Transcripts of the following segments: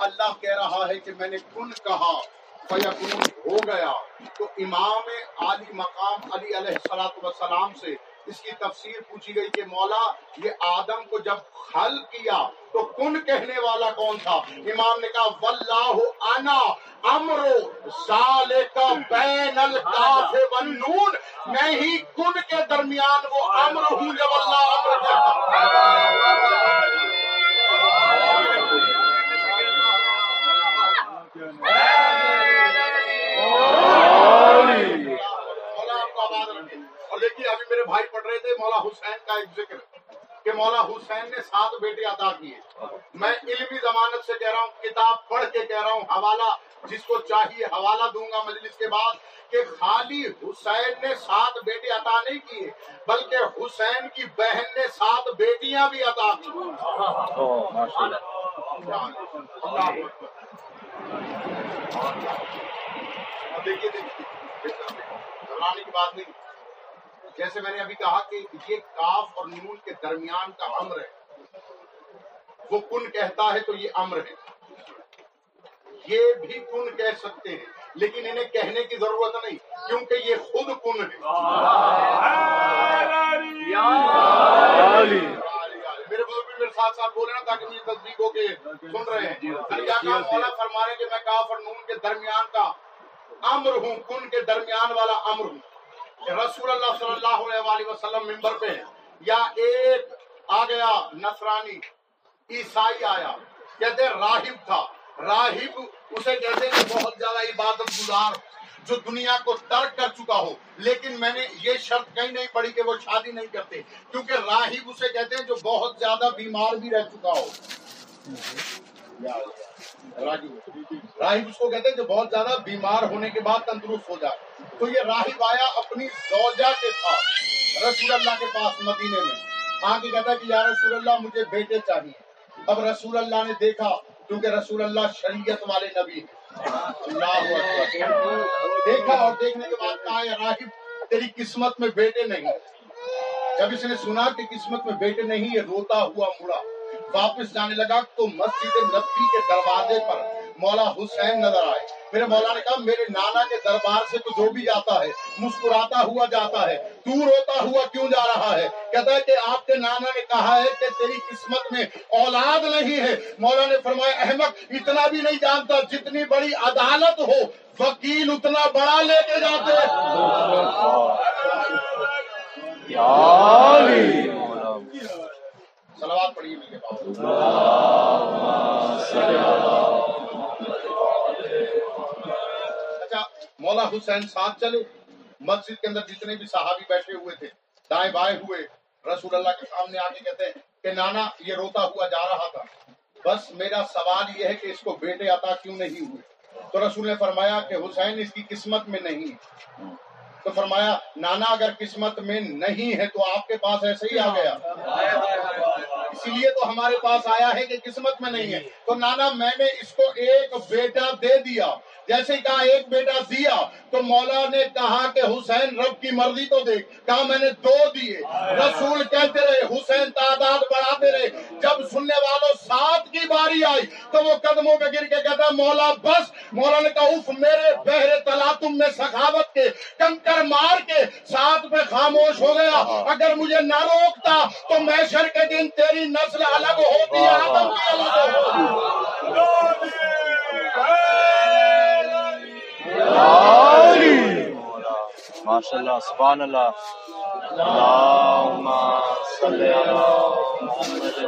اللہ کہہ رہا ہے کہ میں نے کن کہا؟ فیکون ہو گیا۔ تو امام علی مقام علی علیہ السلاۃ وسلام سے اس کی تفسیر پوچھی گئی کہ مولا، یہ آدم کو جب حل کیا تو کن کہنے والا کون تھا؟ امام نے کہا، واللہ انا امرو ذالک بین الکاف والنون۔ میں ہی کن کے درمیان وہ امر ہوں جب اللہ امر کہتا مولا آپ کو آباد لیکن ابھی میرے بھائی پڑھ رہے تھے مولا حسین کا ایک ذکر کہ مولا حسین نے سات بیٹے عطا کیے۔ میں علمی ضمانت سے کہہ رہا ہوں کتاب پڑھ کے کہہ رہا ہوں حوالہ جس کو چاہیے حوالہ دوں گا مجلس کے بعد کہ خالی حسین نے سات بیٹے عطا نہیں کیے بلکہ حسین کی بہن نے سات بیٹیاں بھی عطا کی۔ دیکھیے دیکھیے۔ گھبرانے کی بات نہیں۔ جیسے میں نے ابھی کہا کہ یہ کاف اور نون کے درمیان کا امر ہے۔ وہ کن کہتا ہے تو یہ امر ہے۔ یہ بھی کن کہہ سکتے ہیں لیکن انہیں کہنے کی ضرورت نہیں کیونکہ یہ خود کن ہے میرے بزرگ بھی میرے ساتھ ساتھ بولے نا تاکہ مجھے تصدیق ہو کے سن رہے ہیں۔ دریا کا مولا فرما رہے کہ میں کاف اور نون کے درمیان کا امر ہوں کن کے درمیان والا امر ہوں۔ کہ رسول اللہ صلی اللہ علیہ وآلہ وسلم ممبر پہ یا ایک آ گیا نصرانی، عیسائی آیا۔ کہتے راہب تھا۔ راہب اسے کہتے ہیں بہت زیادہ عبادت گزار، جو دنیا کو ترک کر چکا ہو۔ لیکن میں نے یہ شرط کہیں نہیں پڑھی کہ وہ شادی نہیں کرتے، کیونکہ راہب اسے کہتے ہیں جو بہت زیادہ بیمار بھی رہ چکا ہو۔ راجو۔ راہب اس کو کہتے ہیں جو بہت زیادہ بیمار ہونے کے بعد تندرست ہو جائے۔ تو یہ راہب آیا اپنی زوجہ کے ساتھ رسول اللہ کے پاس مدینے میں۔ آ کے کہتا ہے کہ یا رسول اللہ، مجھے بیٹے چاہیے۔ اب رسول اللہ نے دیکھا، کیونکہ رسول اللہ شریعت والے نبی ہیں۔ اللہ دیکھا اور دیکھنے کے بعد کہا یا راہب، تیری قسمت میں بیٹے نہیں جب اس نے سنا کہ قسمت میں بیٹے نہیں، یہ روتا ہوا مڑا۔ واپس جانے لگا تو مسجد نبی کے دروازے پر مولا حسین نظر آئے۔ میرے مولا نے کہا میرے نانا کے دربار سے تو جو بھی جاتا ہے مسکراتا ہوا جاتا ہے تو روتا ہوا کیوں جا رہا ہے؟ کہتا ہے کہ آپ کے نانا نے کہا ہے کہ تیری قسمت میں اولاد نہیں ہے۔ مولا نے فرمایا احمد اتنا بھی نہیں جانتا جتنی بڑی عدالت ہو وکیل اتنا بڑا لے کے جاتے سلوات پڑھیے میرے باپ مولا حسین ساتھ چلے۔ مسجد کے اندر جتنے بھی صحابی بیٹھے ہوئے تھے، دائیں بائیں ہوئے، رسول اللہ کے سامنے آ کے کہتے ہیں کہ نانا، یہ روتا ہوا جا رہا تھا۔ بس میرا سوال یہ ہے کہ اس کو بیٹے عطا کیوں نہیں ہوئے؟ تو رسول نے فرمایا کہ حسین اس کی قسمت میں نہیں تو فرمایا، نانا اگر قسمت میں نہیں ہے تو آپ کے پاس ایسے ہی آ گیا۔ اسی لیے تو ہمارے پاس آیا ہے کہ قسمت میں نہیں ہے۔ تو نانا، میں نے اس کو ایک بیٹا دے دیا۔ جیسے کہا ایک بیٹا دیا تو مولا نے کہا کہ حسین رب کی مرضی تو دیکھ کہا میں نے دو دیے رسول کہتے رہے حسین تعداد بڑھاتے رہے جب سننے والوں سات کی باری آئی تو وہ قدموں پہ گر کے کہتا مولا بس مولا نے کہا اف میرے بہرے تلاتم میں سخاوت کے کنکر مار کے ساتھ پہ خاموش ہو گیا اگر مجھے نہ روکتا تو محشر کے دن تیری نسل الگ ہوتی آدم کی الگ ہوتی ماشاء اللہ سبحان اللہ اللہم صلی علی محمد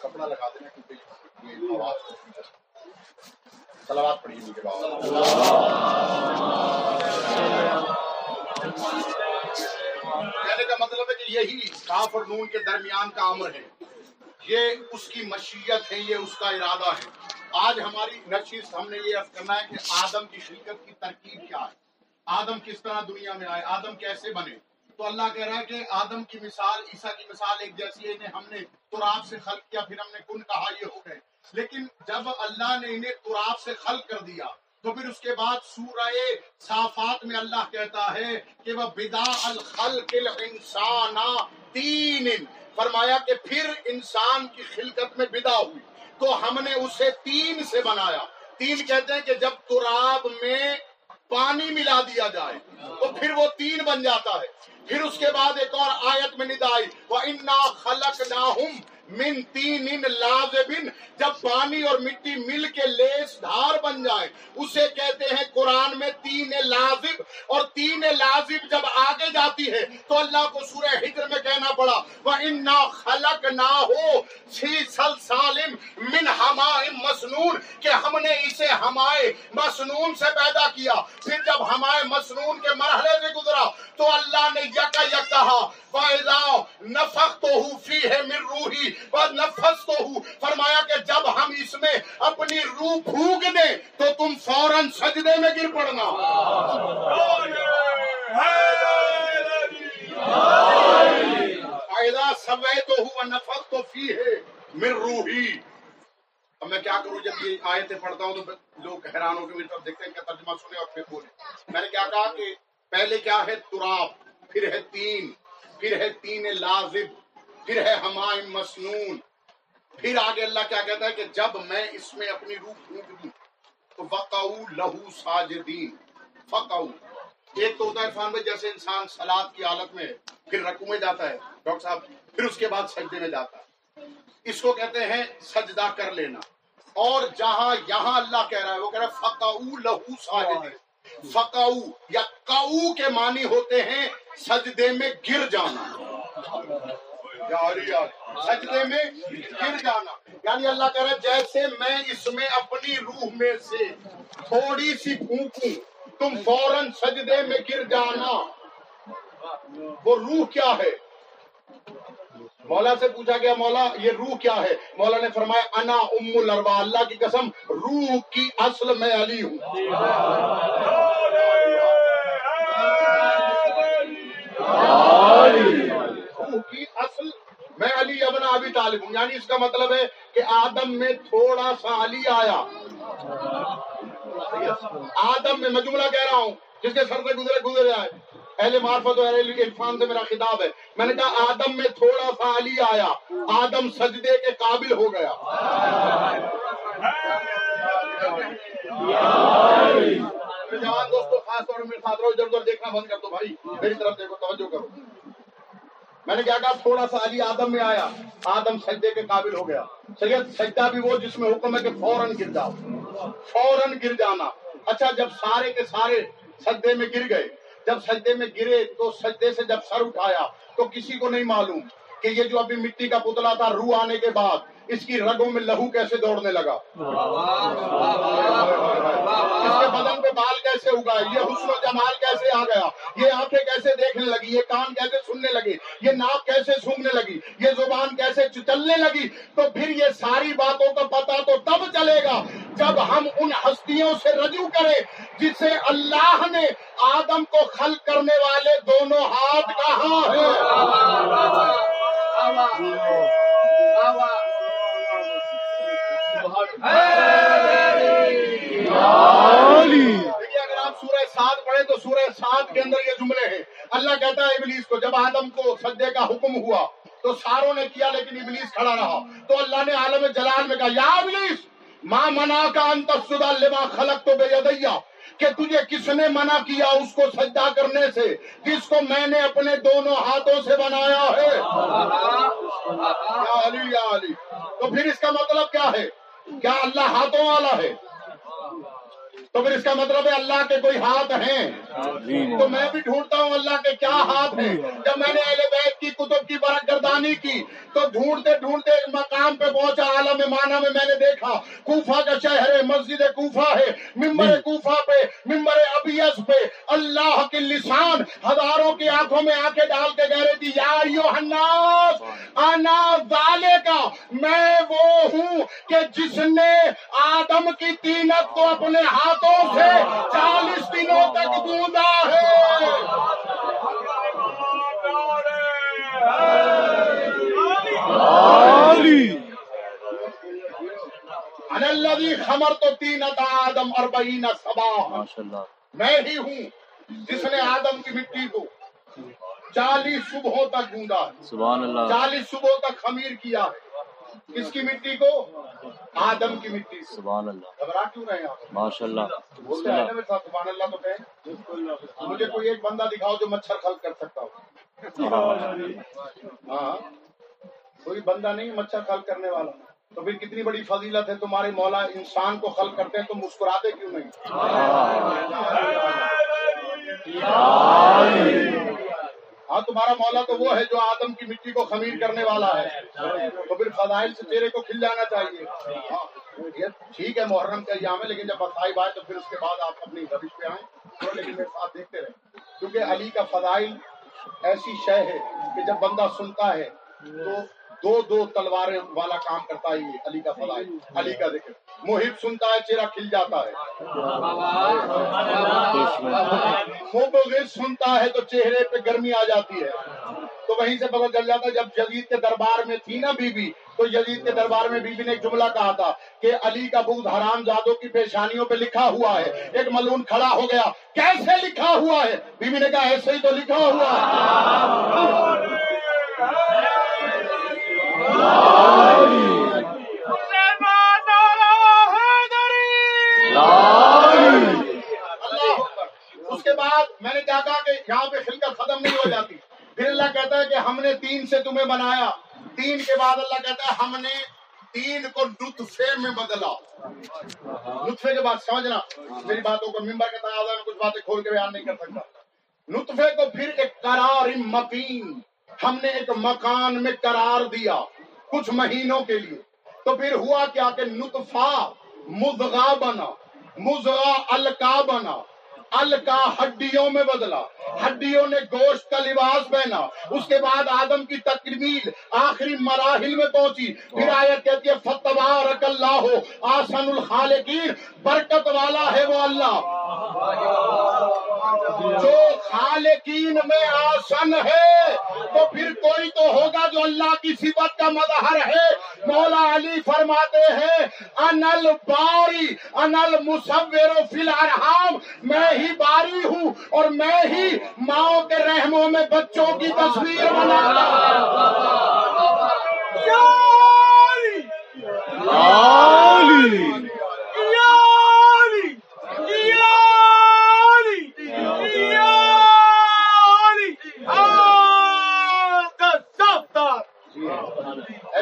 کپڑا لگا دینا کیونکہ یہ آواز سلوات پڑھیے میرے باپ کہنے کا مطلب ہے کہ یہی کاف اور نون کے درمیان کا امر ہے۔ یہ اس کی مشیت ہے یہ اس کا ارادہ ہے۔ آج ہماری نشست ہم نے یہ عرض کرنا ہے کہ آدم کی شرکت کی ترکیب کیا ہے؟ آدم کس طرح دنیا میں آئے؟ آدم کیسے بنے؟ تو اللہ کہہ رہا ہے کہ آدم کی مثال، عیسیٰ کی مثال ایک جیسی ہے، انہیں ہم نے تراب سے خلق کیا، پھر ہم نے کن کہا، یہ ہو گئے۔ لیکن جب اللہ نے انہیں تراب سے خلق کر دیا، تو پھر اس کے بعد سورہ صافات میں اللہ کہتا ہے کہ وہ بدا الخلق الانسان تین۔ فرمایا کہ پھر انسان کی خلقت میں بدا ہوئی۔ تو ہم نے اسے تین سے بنایا۔ تین کہتے ہیں کہ جب تراب میں پانی ملا دیا جائے تو پھر وہ تین بن جاتا ہے۔ پھر اس کے بعد ایک اور آیت میں ندائی وہ انا خلق من تین ان لازبن جب پانی اور مٹی مل کے لیس دھار بن جائے، اسے کہتے ہیں قرآن میں تین لازب اور تین لازب جب آگے جاتی ہے، تو اللہ کو سورہ ہجر میں کہنا پڑا وہ انا خلق نہ ہو چھ سل سالم ہمائم مسنون، کہ ہم نے اسے ہمائے مسنون سے پیدا کیا، پھر جب ہمائے مسنون کے مرحلے سے گزرا، تو اللہ نے یکا یک کہا، فَإِذَا نَفَخْتُهُ فِيهِ مِن رُوحِي وَنَفَسْتُهُ فرمایا کہ جب ہم اس میں اپنی روح پھونک دیں تو تم فوراً سجدے میں گر پڑنا۔ فَإِذَا سَوَيْتُهُ وَنَفَخْتُ فِيهِ مِن رُوحِي اب میں کیا کروں؟ جب یہ آیتیں پڑھتا ہوں تو لوگ حیران ہو کے میری طرف دیکھتے ہیں کہ ترجمہ سنے اور پھر بولے۔ میں نے کیا کہا کہ پہلے کیا ہے؟ تراب، پھر ہے تین، پھر ہے تین لازب۔ پھر ہے ہمائم مسنون۔ پھر آگے اللہ کیا کہتا ہے کہ جب میں اس میں اپنی روح پھونک دوں تو وقعو لہو ساجدین۔ فقعو ایک تو ہوتا ہے عرفان بھائی جیسے انسان سلاد کی حالت میں پھر رکو میں جاتا ہے، ڈاکٹر صاحب، پھر اس کے بعد سجدے میں جاتا ہے۔ اس کو کہتے ہیں سجدہ کر لینا۔ اور جہاں یہاں اللہ کہہ رہا ہے، وہ کہہ رہا ہے فقعو لہو ساجدین۔ فقعو یا قعو کے معنی ہوتے ہیں سجدے میں گر جانا۔ سجدے میں گر جانا۔ یعنی اللہ کہہ رہا جیسے میں اس میں اپنی روح میں سے تھوڑی سی پھونکوں تم فوراً سجدے میں گر جانا۔ وہ روح کیا ہے؟ مولا سے پوچھا گیا، مولا، یہ روح کیا ہے؟ مولا نے فرمایا، انا ام الاروا اللہ کی قسم، روح کی اصل میں علی ہوں۔ کی اصل میں علی ابن ابی طالب ہوں۔ یعنی اس کا مطلب ہے کہ آدم میں تھوڑا سا علی آیا۔ آدم میں میں جملہ کہہ رہا ہوں، جس کے سر سے گزرے گزرے جائے اہل معرفت و اہل عرفان سے میرا خطاب ہے۔ میں نے کہا آدم میں تھوڑا سا علی آیا۔ آدم سجدے کے قابل ہو گیا۔ جوان دوستو، خاص طور پر میرے ساتھ رہو ادھر ادھر دیکھنا بند کر دو بھائی۔ میری طرف دیکھو، توجہ کرو۔ میں نے کیا کہا تھوڑا سا علی آدم میں آیا، آدم سجدے کے قابل ہو گیا۔ سید سجدہ بھی وہ جس میں حکم ہے کہ فوراً گر جاؤ، فوراً گر جانا۔ اچھا جب سارے کے سارے سجدے میں گر گئے، جب سجدے میں گرے تو سجدے سے جب سر اٹھایا تو کسی کو نہیں معلوم کہ یہ جو ابھی مٹی کا پتلا تھا، روح آنے کے بعد اس کی رگوں میں لہو کیسے دوڑنے لگا؟ اس کے بدن پہ بال کیسے اگائے؟ یہ حسن و جمال کیسے آ گیا؟ یہ آنکھیں کیسے دیکھنے لگی؟ یہ کان کیسے سننے لگی یہ ناک کیسے سونگنے لگی؟ یہ زبان کیسے چلنے لگی؟ تو پھر یہ ساری باتوں کا پتا تو تب چلے گا جب ہم ان ہستیوں سے رجوع کریں جسے اللہ نے آدم کو خلق کرنے والے دونوں ہاتھ کہاں ہیں؟ اگر آپ سورہ سات پڑھیں تو سورہ سات کے اندر یہ جملے ہیں اللہ کہتا ہے ابلیس کو جب آدم کو سجدے کا حکم ہوا تو ساروں نے کیا لیکن ابلیس کھڑا رہا تو اللہ نے عالم جلال میں کہا یا ابلیس ماں منا کا انتسدہ لما خلق تو بے یدیا کہ تجھے کس نے منع کیا اس کو سجدہ کرنے سے جس کو میں نے اپنے دونوں ہاتھوں سے بنایا ہے؟ یا علی یا علی۔ تو پھر اس کا مطلب کیا ہے؟ کیا اللہ ہاتھوں والا ہے؟ تو پھر اس کا مطلب ہے اللہ کے کوئی ہاتھ ہیں؟ تو میں بھی ڈھونڈتا ہوں اللہ کے کیا ہاتھ ہیں۔ جب میں نے اہل بیت کی کتب کی برک گردانی کی تو ڈھونڈتے ڈھونڈتے مقام پہ پہنچا عالم مانا میں میں نے دیکھا کوفہ کا شہر ہے مسجد کوفہ ہے ممبر کوفہ پہ ممبر ابیس پہ۔ اللہ کے لسان ہزاروں کی آنکھوں میں آنکھیں ڈال کے کہہ رہی تھی یا الناس انا ذالے کا میں وہ ہوں کہ جس نے آدم کی تینت کو اپنے ہاتھوں سے چالیس دنوں تک ہے۔ الذی خمر تو تینت آدم اربعین سبا۔ میں ہی ہوں جس نے آدم کی مٹی کو چالیس صبحوں تک گوندا ہے۔ چالیس صبح تک خمیر کیا ہے۔ کس کی مٹی کو؟ آدم کی مٹی سبحان اللہ۔ گھبرا کیوں رہے آپ؟ ماشاء اللہ سبحان اللہ تو کہیں۔ مجھے کوئی ایک بندہ دکھاؤ جو مچھر خلق کر سکتا ہو۔ ہاں۔ کوئی بندہ نہیں مچھر خلق کرنے والا۔ تو پھر کتنی بڑی فضیلت ہے تمہارے مولا انسان کو خلق کرتے ہیں تو مسکراتے کیوں نہیں؟ ہاں تمہارا مولا تو وہ ہے جو آدم کی مٹی کو خمیر کرنے والا ہے۔ تو پھر فضائل سے تیرے کو کھل جانا چاہیے ہاں، ٹھیک ہے، محرم کا یام ہے، لیکن جب بتائی آئے تو پھر اس کے بعد آپ اپنی روش پہ آئیں۔ لیکن میرے ساتھ دیکھتے رہے۔ کیونکہ علی کا فضائل ایسی شے ہے کہ جب بندہ سنتا ہے تو دو دو تلواریں والا کام کرتا ہے علی کا فلاح علی کا ذکر. محب سنتا ہے، چہرہ کھل جاتا ہے. مبغض سنتا ہے تو چہرے پہ گرمی آ جاتی ہے۔ تو وہیں سے پتہ چل جاتا ہے۔ جب یزید کے دربار میں تھی نا بی بی تو یزید کے دربار میں بیوی بی نے ایک جملہ کہا تھا کہ علی کا بغض حرام زادوں کی پیشانیوں پہ لکھا ہوا ہے۔ ایک ملون کھڑا ہو گیا۔ کیسے لکھا ہوا ہے؟ بیوی بی نے کہا، ایسے ہی تو لکھا ہوا ہے۔ اس کے بعد میں نے کیا کہا کہ یہاں پہ خلقت ختم نہیں ہو جاتی۔ پھر اللہ کہتا ہے کہ ہم نے تین سے تمہیں بنایا۔ تین کے بعد اللہ کہتا ہے ہم نے تین کو نطفے میں بدلا۔ نطفے کے بعد، سمجھنا۔ میری باتوں کو ممبر کا تقاضا میں کچھ باتیں کھول کے بیان نہیں کر سکتا۔ نطفے کو پھر ایک قرار مکین ہم نے ایک مکان میں قرار دیا۔ کچھ مہینوں کے لیے۔ تو پھر ہوا کیا کہ نطفہ مزغا بنا مزغا الکا بنا الکا ہڈیوں میں بدلا۔ ہڈیوں نے گوشت کا لباس پہنا۔ اس کے بعد آدم کی تکمیل آخری مراحل میں پہنچی۔ پھر آیت کہتی ہے فتبارک اللہ ہو آسن الخالقین برکت والا ہے وہ اللہ۔ جو خالقین میں آسن ہے تو پھر کوئی تو ہوگا جو اللہ کی صفت کا مظہر ہے۔ مولا علی فرماتے ہیں انل باری انل مصور فی الارحام۔ میں ہی باری ہوں اور میں ہی ماؤں کے رحموں میں بچوں کی تصویر بنا اللہ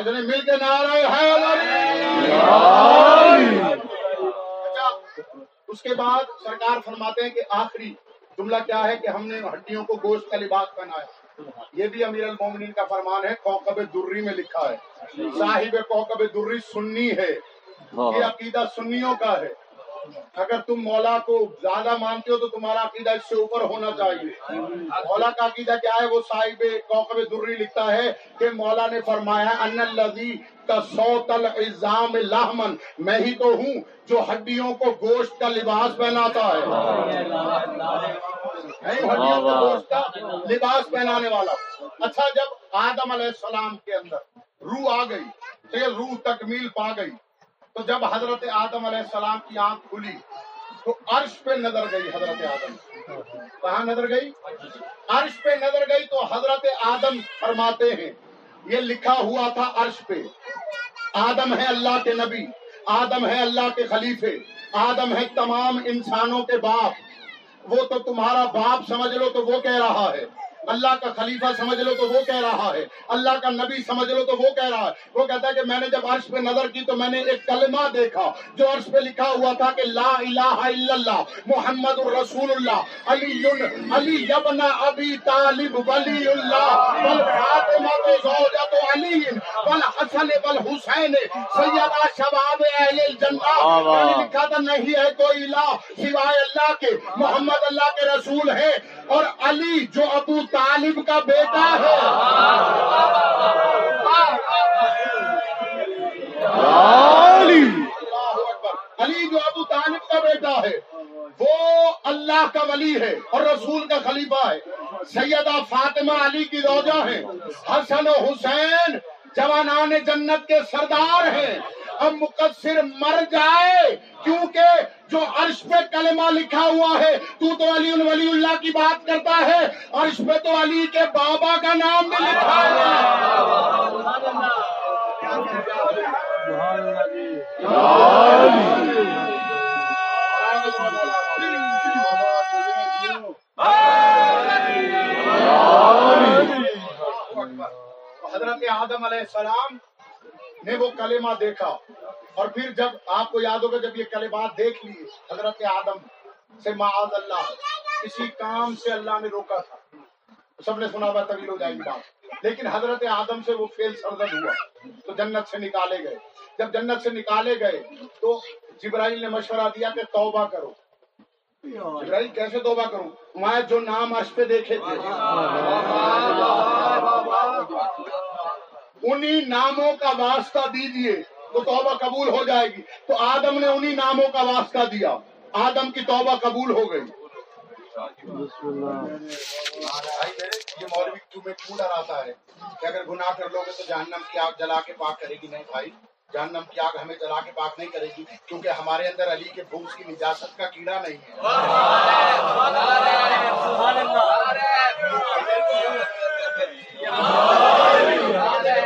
مل کے نعرہ اچھا، اس کے بعد سرکار فرماتے ہیں کہ آخری جملہ کیا ہے کہ ہم نے ہڈیوں کو گوشت کا لباس پہنایا۔ یہ بھی امیر المومنین کا فرمان ہے، کوکب دوری میں لکھا ہے۔ صاحب کوکب دوری سنی ہے۔ یہ عقیدہ سنیوں کا ہے۔ اگر تم مولا کو زیادہ مانتے ہو تو تمہارا عقیدہ اس سے اوپر ہونا چاہیے۔ مولا کا عقیدہ کیا ہے؟ وہ صاحب کوکب دری لکھتا ہے کہ مولا نے فرمایا ان الذی تصوت العظام لحمن میں ہی تو ہوں جو ہڈیوں کو گوشت کا لباس پہناتا ہے۔ ہڈیوں کو گوشت کا لباس پہنانے والا اچھا جب آدم علیہ السلام کے اندر روح آ گئی روح تکمیل پا گئی۔ تو جب حضرت آدم علیہ السلام کی آنکھ کھلی تو عرش پہ نظر گئی حضرت آدم کہاں نظر گئی؟ عرش پہ نظر گئی تو حضرت آدم فرماتے ہیں، یہ لکھا ہوا تھا عرش پہ، آدم ہے اللہ کے نبی، آدم ہے اللہ کے خلیفے، آدم ہے تمام انسانوں کے باپ، وہ تو تمہارا باپ سمجھ لو تو وہ کہہ رہا ہے۔ اللہ کا خلیفہ سمجھ لو تو وہ کہہ رہا ہے۔ اللہ کا نبی سمجھ لو تو وہ کہہ رہا ہے۔ وہ کہتا ہے کہ میں نے جب عرش پہ نظر کی تو میں نے ایک کلمہ دیکھا جو عرش پہ لکھا ہوا تھا کہ لا الہ الا اللہ محمد الرسول اللہ۔ علی علی ابن ابی طالب ولی اللہ۔ والفاطمہ زوجت علی والحسن والحسین سیدہ شباب اہل الجنہ۔ میں یعنی نے لکھا تھا نہیں ہے کوئی الہ سوائے اللہ کے محمد اللہ کے رسول ہے۔ اور علی جو ابو طالب کا بیٹا ہے۔ علی علی جو ابو طالب کا بیٹا ہے وہ اللہ کا ولی ہے اور رسول کا خلیفہ ہے۔ سیدہ فاطمہ علی کی روجہ ہے۔ حسن و حسین جوانان جنت کے سردار ہیں۔ اب مقصر مر جائے کیونکہ جو عرش پہ کلمہ لکھا ہوا ہے تو تو علی الولی اللہ کی بات کرتا ہے۔ عرش پہ تو علی کے بابا کا نام بھی لکھا ہے۔ حضرت آدم علیہ السلام نے وہ کلمہ دیکھا اور پھر جب آپ کو یاد ہوگا جب یہ کلمات دیکھ لیے حضرت آدم سے معاذ اللہ کسی کام سے اللہ نے روکا تھا۔ سب نے سنا ہوا طویل ہو جائے گی بات۔ لیکن حضرت آدم سے وہ فیل سرزد ہوا۔ تو جنت سے نکالے گئے۔ جب جنت سے نکالے گئے تو جبرائیل نے مشورہ دیا کہ توبہ کرو۔ جبرائیل، کیسے توبہ کروں؟ میں جو نام عرش پہ دیکھے تھے۔ انہی ناموں کا واسطہ دیجیے تو توبہ قبول ہو جائے گی۔ تو آدم نے انہی ناموں کا واسطہ دیا۔ آدم کی توبہ قبول ہو گئی۔ یہ مولوی تمہیں کیوں ڈراتا ہے؟ کہ اگر گناہ کر لو گے تو جہنم کی آگ جلا کے پاک کرے گی۔ نہیں بھائی جہنم کی آگ ہمیں جلا کے پاک نہیں کرے گی کیونکہ ہمارے اندر علی کے بھوس کی نجاست کا کیڑا نہیں ہے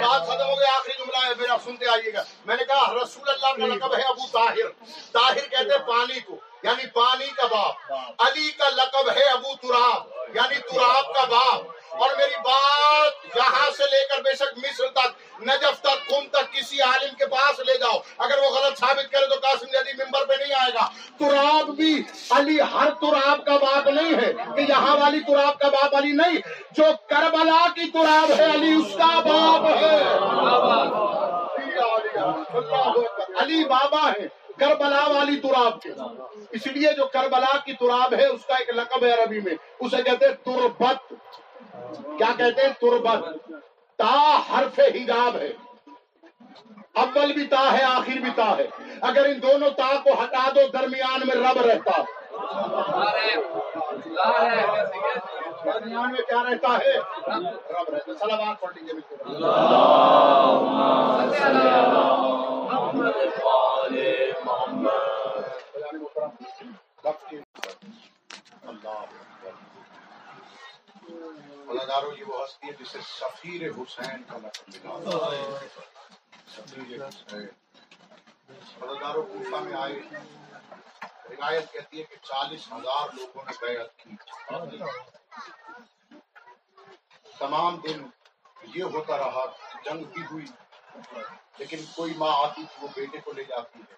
بات ختم ہو گئی آخری جملہ ہے میرا سنتے آئیے گا۔ میں نے کہا، رسول اللہ کا لقب ہے ابو طاہر۔ طاہر کہتے ہیں پانی کو یعنی پانی کا باپ۔ علی کا لقب ہے ابو تراب یعنی تراب کا باپ۔ اور میری بات یہاں سے لے کر بے شک مصر تک، نجف تک کم تک کسی عالم کے پاس لے جاؤ۔ اگر وہ غلط ثابت کرے تو قاسم جدی ممبر پہ نہیں آئے گا۔ تراب بھی علی، ہر تراب کا باپ نہیں ہے کہ یہاں والی تراب کا باپ علی نہیں۔ جو کربلا کی تراب ہے علی، اس کا باپ ہے۔ علی بابا ہے، کربلا والی تراب کے۔ اس لیے جو کربلا کی تراب ہے، اس کا ایک لقب ہے عربی میں۔ اسے کہتے ہیں تربت۔ کیا کہتے ہیں؟ تربت۔ تا حرف حجاب ہے۔ اول بھی تا ہے، آخر بھی تا ہے۔ اگر ان دونوں تا کو ہٹا دو، درمیان میں رب رہتا۔ درمیان میں کیا رہتا ہے رب رہتا سلامات پڑھ لیجیے بالکل اللہ یہ وہ ہستی ہے جسے سفیر حسین کا ملا سفیر حسین کوفہ میں آئے روایت کہتی ہے کہ چالیس ہزار لوگوں نے بیعت کی تمام دن یہ ہوتا رہا، جنگ بھی ہوئی، لیکن کوئی ماں آتی تھی وہ بیٹے کو لے جاتی ہے۔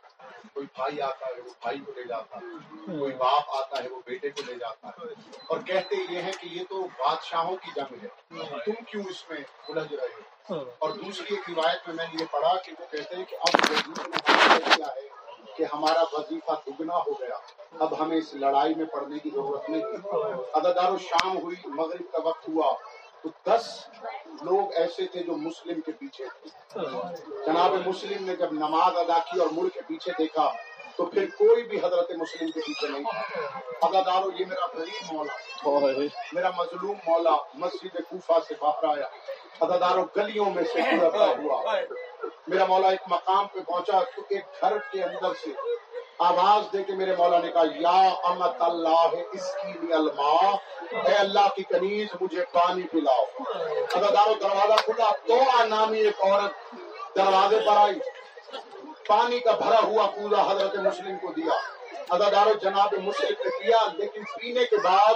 کوئی بھائی آتا ہے، وہ بھائی کو لے جاتا ہے۔ کوئی باپ آتا ہے، وہ بیٹے کو لے جاتا ہے۔ اور کہتے یہ ہے کہ یہ تو بادشاہوں کی جنگ ہے۔ تم کیوں اس میں الجھ رہے ہو؟ اور دوسری ایک روایت میں میں نے یہ پڑھا کہ وہ کہتے ہیں کہ اب کیا ہے کہ ہمارا وظیفہ دگنا ہو گیا۔ اب ہمیں اس لڑائی میں پڑنے کی ضرورت نہیں۔ ادادار و شام ہوئی، مغرب کا وقت ہوا۔ تو دس لوگ ایسے تھے جو مسلم کے پیچھے تھے۔ جناب مسلم نے جب نماز ادا کی اور مڑ کے پیچھے دیکھا، تو پھر کوئی بھی حضرت مسلم کے پیچھے نہیں تھا۔ ادادارو یہ میرا غریب مولا، میرا مظلوم مولا، مسجد کوفہ سے باہر آیا۔ ادادارو گلیوں میں سے گزرتا ہوا۔ میرا مولا ایک مقام پہ پہنچا تو ایک گھر کے اندر سے آواز دے کے میرے مولا نے کہا، یا امت اللہ، اس کی الماء۔ اے اللہ کی کنیز، مجھے پانی پلاؤ۔ ادادارو دروازہ کھلا تو نامی ایک عورت دروازے پر آئی۔ پانی کا بھرا ہوا پورا حضرت مسلم کو دیا۔ ادادارو جناب مسلم نے پیا لیکن پینے کے بعد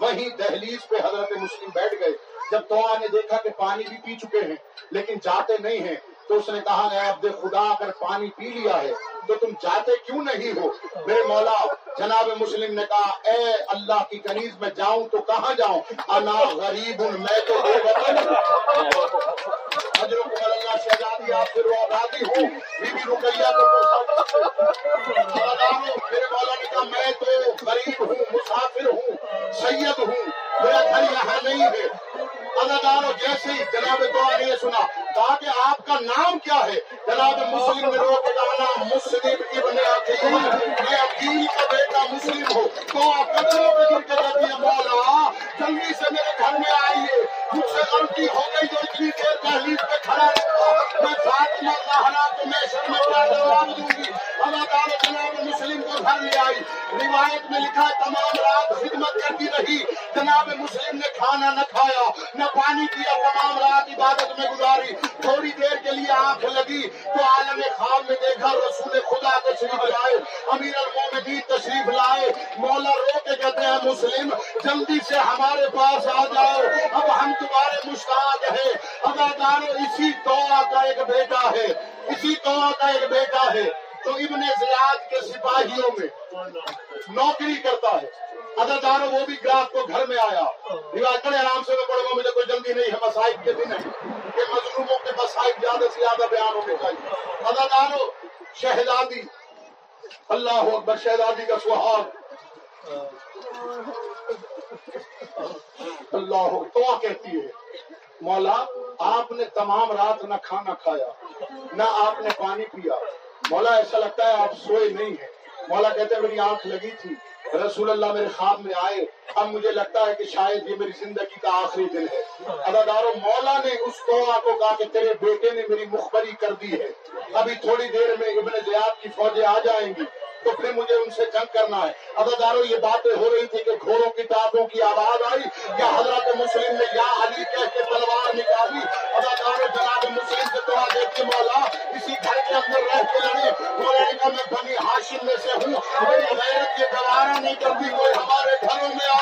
وہی دہلیز پہ حضرت مسلم بیٹھ گئے۔ جب تو نے دیکھا کہ پانی بھی پی چکے ہیں، لیکن جاتے نہیں ہیں۔ تو اس نے کہا، اے عبد خدا، اگر پانی پی لیا ہے تو تم جاتے کیوں نہیں ہو؟ میرے مولا، جناب مسلم نے کہا، اے اللہ کی کنیز، میں جاؤں تو کہاں جاؤں؟ انا غریب ہوں، میں تو بے وطن حضرت اللہ شہزادی، آپ سے رو راضی ہوں بی بی رقیہ کو میرے مولا نے کہا، میں تو غریب ہوں، مسافر ہوں، سید ہوں، میرا گھر یہاں نہیں ہے. ادادارو جیسے ہی جناب دعا نے سنا کہا کہ آپ کا نام کیا ہے؟ جناب مسلم نے روک جانا مسلم ابن عقیل میں عقیل کا بیٹا مسلم ہو۔ تو آپ قدروں پہ گر کے کہتی ہے مولا، جلدی سے میرے گھر میں آئیے۔ مجھ سے غلطی ہو گئی جو اتنی دیر تحلیف پہ کھڑا رہا میں فاطمہ زہرا کو میں شرم کا جواب دوں گی جناب مسلم کو گھر لے آئی، روایت میں لکھا تمام رات خدمت کرتی رہی۔ جناب مسلم نے کھانا نہ کھایا، نہ پانی پیا، تمام رات عبادت میں گزاری۔ تھوڑی دیر کے لیے آنکھ لگی تو عالم خواب میں دیکھا رسول خدا تشریف لائے، امیر المومنین تشریف لائے۔ مولا رو کے کہتے ہیں، مسلم، جلدی سے ہمارے پاس آ جاؤ۔ اب ہم تمہارے مشتاق ہیں۔ اب اسی دعا کا ایک بیٹا ہے۔ اسی دعا کا ایک بیٹا ہے۔ تو ابن زیاد کے سپاہیوں میں نوکری کرتا ہے۔ اداداروں وہ بھی گراف کو گھر میں آیا۔ رواج کرے آرام سے میں پڑھوں گا، مجھے کوئی جلدی نہیں ہے مسائب کے دن ہے کہ مظلوموں کے مسائب زیادہ سے زیادہ بیان ہونے چاہیے۔ اداداروں شہزادی، اللہ اکبر، شہزادی کا سہاگ اللہ تو کہتی ہے، مولا، آپ نے تمام رات نہ کھانا کھایا، نہ آپ نے پانی پیا۔ مولا، ایسا لگتا ہے آپ سوئے نہیں ہیں۔ مولا کہتے ہیں میری آنکھ لگی تھی۔ رسول اللہ میرے خواب میں آئے۔ اب مجھے لگتا ہے کہ شاید یہ میری زندگی کا آخری دن ہے۔ ادادار مولا نے اس توحا کو کہا کہ تیرے بیٹے نے میری مخبری کر دی ہے۔ ابھی تھوڑی دیر میں ابن زیاد کی فوجیں آ جائیں گی، تو پھر مجھے ان سے جنگ کرنا ہے۔ اداداروں یہ باتیں ہو رہی تھی کہ گھوڑوں کی ٹاپوں کی آواز آئی یا حضرت مسلم نے یا علی کہہ کے تلوار نکالی۔ اداداروں جناب مسلم سے دعا دیتی مولا، اسی گھر کے اندر رہ کے لڑے وہ لڑکا میں بنی ہاشم میں سے ہوں۔ میری غیرت یہ گوارا نہیں کرتی کوئی ہمارے گھروں میں آ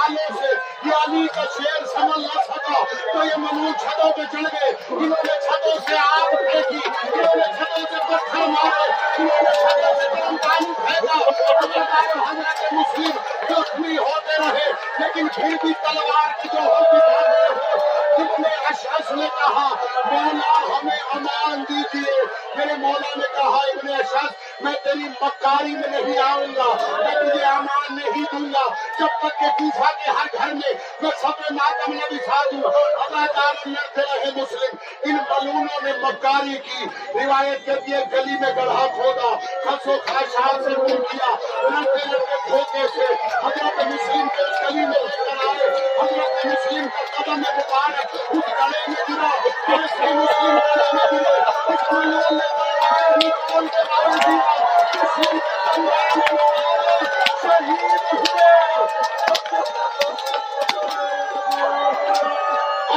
والوں سے یہ علی کا شیر سمجھ نہ سکا، تو یہ ملون چھتوں پہ چڑھ گئے۔ انہوں نے چھتوں سے آگ پھینکی، انہوں نے چھتوں سے پتھر مارے، انہوں نے چھتوں سے گرم پانی پھینکا۔ حضرت مسلم زخمی ہوتے رہے، لیکن پھر بھی تلوار کی جو ہوتی جاتے رہے جن نے اشخص نے کہا مولا امان دیجیے میرے مولا نے کہا، ابن اشد میں تیری مکاری میں نہیں آؤں گا، میں تجھے امان نہیں دوں گا۔ جب تک کہ کوفہ کے ہر گھر میں میں سب ماتم نہ بچھا دوں اداکار لڑتے رہے مسلم، ان بلونوں نے مکاری کی۔ روایت کرتی ہے، گلی میں گڑھا کھودا خسو خاشات سے کیا لڑتے لڑتے دھوکے سے۔ حضرت مسلم کے گلی میں لے کر حضرت مسلم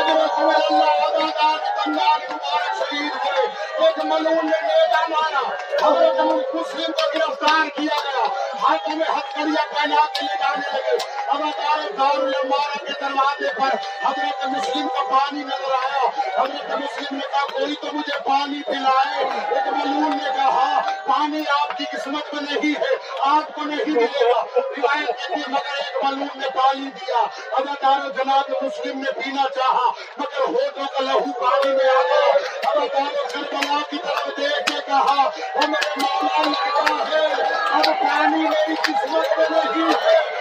محمد رسول اللہ آباد بنگال مبارک شریف سے ایک ملون نے نیزہ مارا حضرت مسلم کو گرفتار کیا گیا حاکم حکریہ کائنات کے لگانے لگے ابادار دار العمارہ کے دروازے پر حضرت مسلم کا پانی نظر آیا حضرت مسلم نے کہا کوئی تو مجھے پانی پلائے ایک ملون نے کہا پانی آپ کی قسمت میں نہیں ہے آپ کو نہیں ملے گا۔ روایت میں بھی مگر ایک معلوم نے پانی دیا۔ ادادار جناب مسلم نے پینا چاہا، مگر ہوٹوں کا لہو پانی میں آ گیا۔ ادادار کربلا کی طرف دیکھ کے کہا وہ میرے مولا لگا ہے، اب پانی میری قسمت میں نہیں ہے۔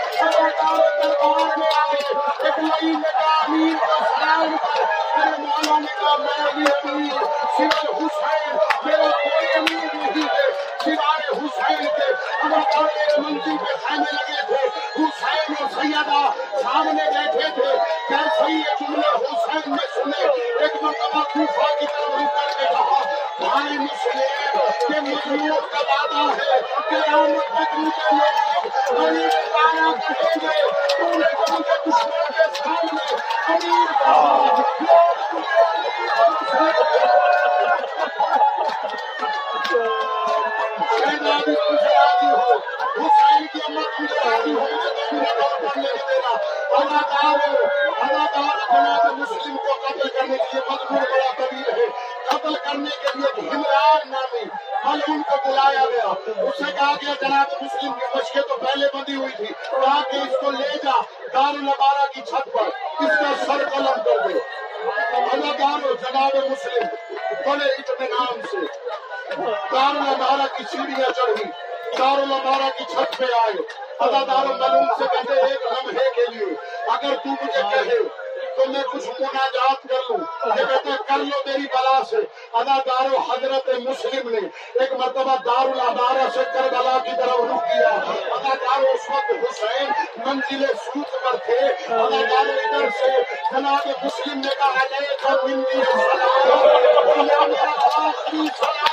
سامنے بیٹھے تھے کیسے یہ جملہ حسین نے سنے ایک مرتبہ کوفہ کی طرف رک کر کے کہا Thank you. شان و جلال مسلم بڑے اطمینان سے۔ دار المارا کی سیڑھیاں چڑھی دار المارا کی چھت پہ آئے۔ ادادار ملوم سے کہتے ایک لمحے کے لیے اگر تو مجھے کہے تو میں کچھ گنا جات کر لوں۔ یہ کہتے ہیں کر لو میری بلا سے۔ ادادار دارو حضرت مسلم نے ایک مرتبہ دار العبارہ سے کربلا کی طرف رخ کیا۔ ادادار اس وقت حسین منزل سوت پر تھے۔ ادادار ادھر سے جناب مسلم نے کہا علیکہ منی السلام یا میرا آخری سلام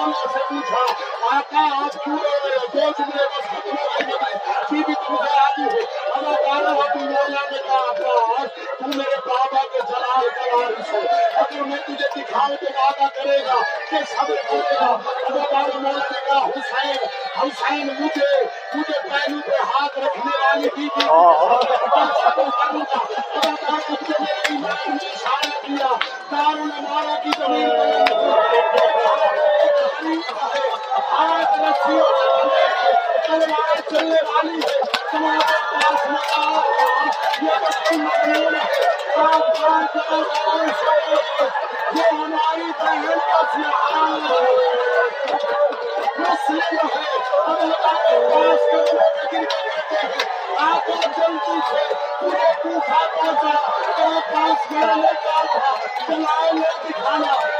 نام نہیں ہاتھ رکھنے والی آگے جلدی دکھانا